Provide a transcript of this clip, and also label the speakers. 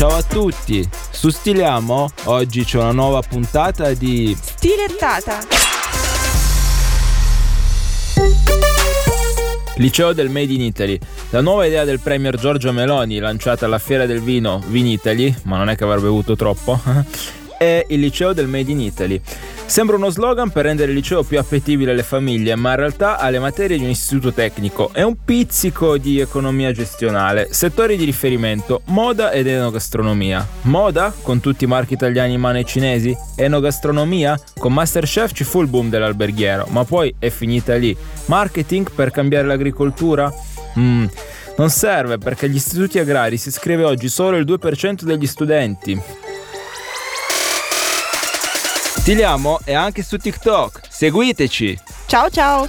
Speaker 1: Ciao a tutti, su Stiliamo oggi c'è una nuova puntata di
Speaker 2: Stilettata.
Speaker 1: Liceo del Made in Italy. La nuova idea del Premier Giorgio Meloni, lanciata alla Fiera del Vino Vinitaly, ma non è che avrà bevuto troppo, è il liceo del Made in Italy. Sembra uno slogan per rendere il liceo più appetibile alle famiglie, ma in realtà ha le materie di un istituto tecnico e un pizzico di economia gestionale, settori di riferimento, moda ed enogastronomia. Moda, con tutti i marchi italiani in mano ai cinesi? Enogastronomia? Con Masterchef ci fu il boom dell'alberghiero, ma poi è finita lì. Marketing per cambiare l'agricoltura? Mmm... Non serve perché agli istituti agrari si iscrive oggi solo il 2% degli studenti. Stiliamo è anche su TikTok. Seguiteci.
Speaker 2: Ciao ciao.